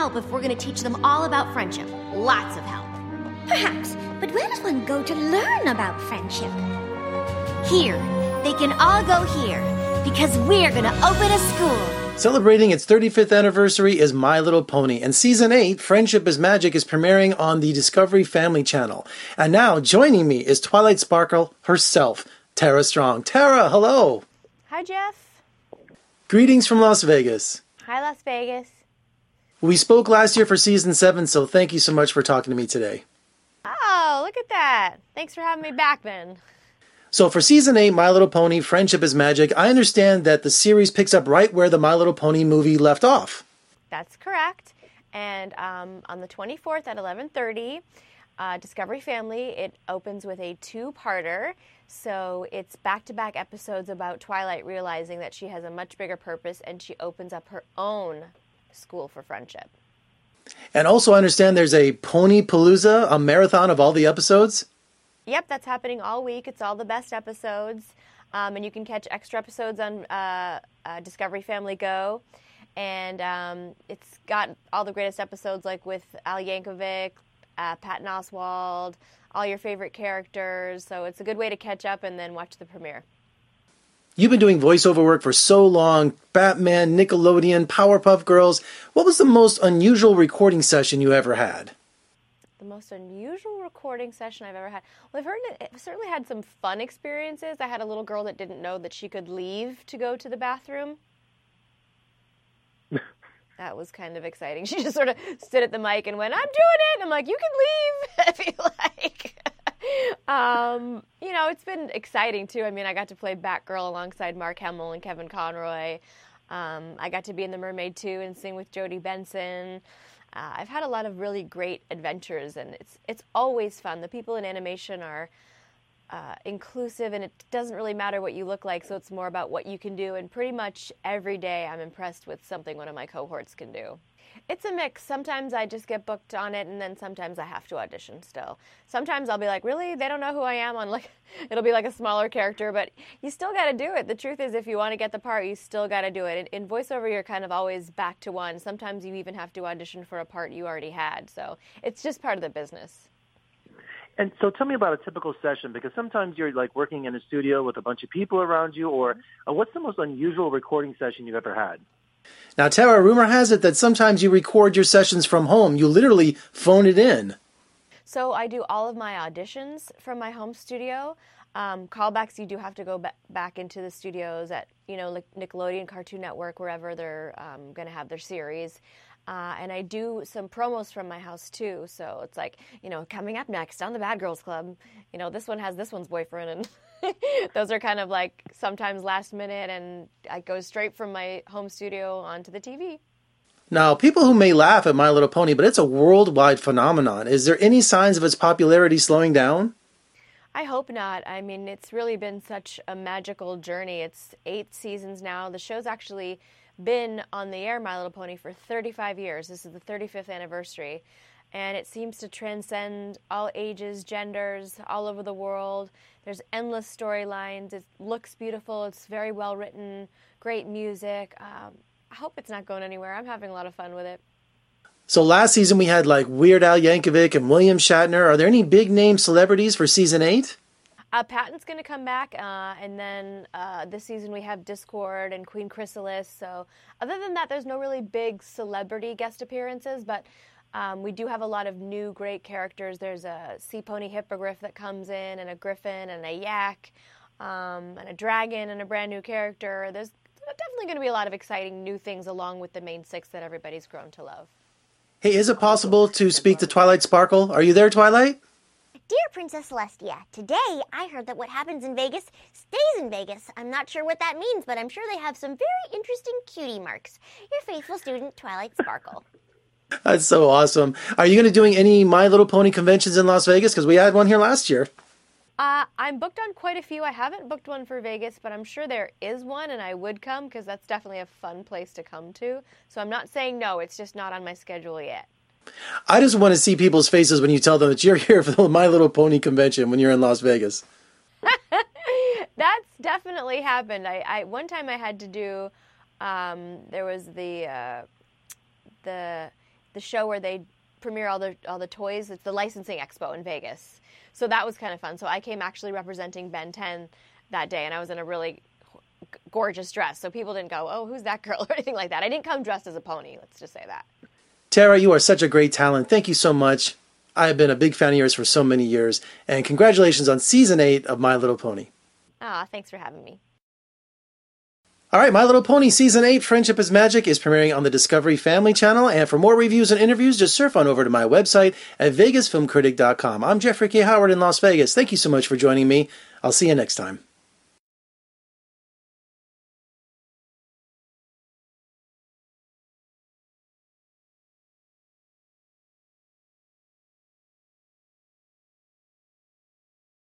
help if we're going to teach them all about friendship. Lots of help. Perhaps, but where does one go to learn about friendship? Here. They can all go here because we're going to open a school. Celebrating its 35th anniversary is My Little Pony, and season 8, Friendship is Magic, is premiering on the Discovery Family Channel. And now, joining me is Twilight Sparkle herself, Tara Strong. Tara, hello. Hi, Jeff. Greetings from Las Vegas. Hi, Las Vegas. We spoke last year for season 7, so thank you so much for talking to me today. Oh, look at that. Thanks for having me back then. So for season 8, My Little Pony, Friendship is Magic, I understand that the series picks up right where the My Little Pony movie left off. That's correct. And um, on the 24th at 11:30, uh, Discovery Family it opens with a two-parter. So it's back-to-back episodes about Twilight realizing that she has a much bigger purpose, and she opens up her own school for friendship. And also, I understand there's a Pony Palooza, a marathon of all the episodes. Yep, that's happening all week. It's all the best episodes. Um, and you can catch extra episodes on uh, uh, Discovery Family Go. And um, it's got all the greatest episodes, like with Al Yankovic, uh, Patton Oswalt, all your favorite characters. So it's a good way to catch up and then watch the premiere. You've been doing voiceover work for so long Batman, Nickelodeon, Powerpuff Girls. What was the most unusual recording session you ever had? the most unusual recording session I've ever had. Well, I've heard that I've certainly had some fun experiences. I had a little girl that didn't know that she could leave to go to the bathroom. that was kind of exciting. She just sort of stood at the mic and went, "I'm doing it." I'm like, "You can leave if you like." um, you know, it's been exciting too. I mean, I got to play Batgirl alongside Mark Hamill and Kevin Conroy. Um, I got to be in The Mermaid 2 and sing with Jodi Benson. Uh, I've had a lot of really great adventures, and it's it's always fun. The people in animation are uh, inclusive, and it doesn't really matter what you look like. So it's more about what you can do. And pretty much every day, I'm impressed with something one of my cohorts can do. It's a mix. Sometimes I just get booked on it, and then sometimes I have to audition still. Sometimes I'll be like, really? They don't know who I am on like, it'll be like a smaller character, but you still got to do it. The truth is, if you want to get the part, you still got to do it. In, in voiceover, you're kind of always back to one. Sometimes you even have to audition for a part you already had. So it's just part of the business. And so tell me about a typical session because sometimes you're like working in a studio with a bunch of people around you or uh, what's the most unusual recording session you've ever had? Now, Tara, rumor has it that sometimes you record your sessions from home. You literally phone it in. So I do all of my auditions from my home studio. Um, callbacks, you do have to go ba- back into the studios at you know Nickelodeon, Cartoon Network, wherever they're um, going to have their series. Uh, and I do some promos from my house too. So it's like, you know, coming up next on the Bad Girls Club, you know, this one has this one's boyfriend. And those are kind of like sometimes last minute. And I go straight from my home studio onto the TV. Now, people who may laugh at My Little Pony, but it's a worldwide phenomenon. Is there any signs of its popularity slowing down? I hope not. I mean, it's really been such a magical journey. It's eight seasons now. The show's actually been on the air, My Little Pony, for 35 years. This is the 35th anniversary. And it seems to transcend all ages, genders, all over the world. There's endless storylines. It looks beautiful. It's very well written, great music. Um, I hope it's not going anywhere. I'm having a lot of fun with it. So last season we had like Weird Al Yankovic and William Shatner. Are there any big name celebrities for season eight? Uh, Patton's going to come back, uh, and then uh, this season we have Discord and Queen Chrysalis. So other than that, there's no really big celebrity guest appearances, but um, we do have a lot of new great characters. There's a sea pony hippogriff that comes in, and a griffin, and a yak, um, and a dragon, and a brand new character. There's definitely going to be a lot of exciting new things along with the main six that everybody's grown to love. Hey, is it possible to speak to Twilight Sparkle? Are you there, Twilight? Dear Princess Celestia, today I heard that what happens in Vegas stays in Vegas. I'm not sure what that means, but I'm sure they have some very interesting cutie marks. Your faithful student, Twilight Sparkle. That's so awesome. Are you going to doing any My Little Pony conventions in Las Vegas? Because we had one here last year. Uh, I'm booked on quite a few. I haven't booked one for Vegas, but I'm sure there is one, and I would come because that's definitely a fun place to come to. So I'm not saying no, it's just not on my schedule yet. I just want to see people's faces when you tell them that you're here for the My Little Pony convention when you're in Las Vegas. That's definitely happened. I, I, one time I had to do. Um, there was the uh, the the show where they premiere all the all the toys. It's the licensing expo in Vegas. So that was kind of fun. So I came actually representing Ben 10 that day, and I was in a really gorgeous dress. So people didn't go, "Oh, who's that girl?" or anything like that. I didn't come dressed as a pony. Let's just say that. Tara, you are such a great talent. Thank you so much. I have been a big fan of yours for so many years, and congratulations on season eight of My Little Pony. Ah, thanks for having me. All right, My Little Pony Season 8 Friendship is Magic is premiering on the Discovery Family Channel. And for more reviews and interviews, just surf on over to my website at vegasfilmcritic.com. I'm Jeffrey K. Howard in Las Vegas. Thank you so much for joining me. I'll see you next time.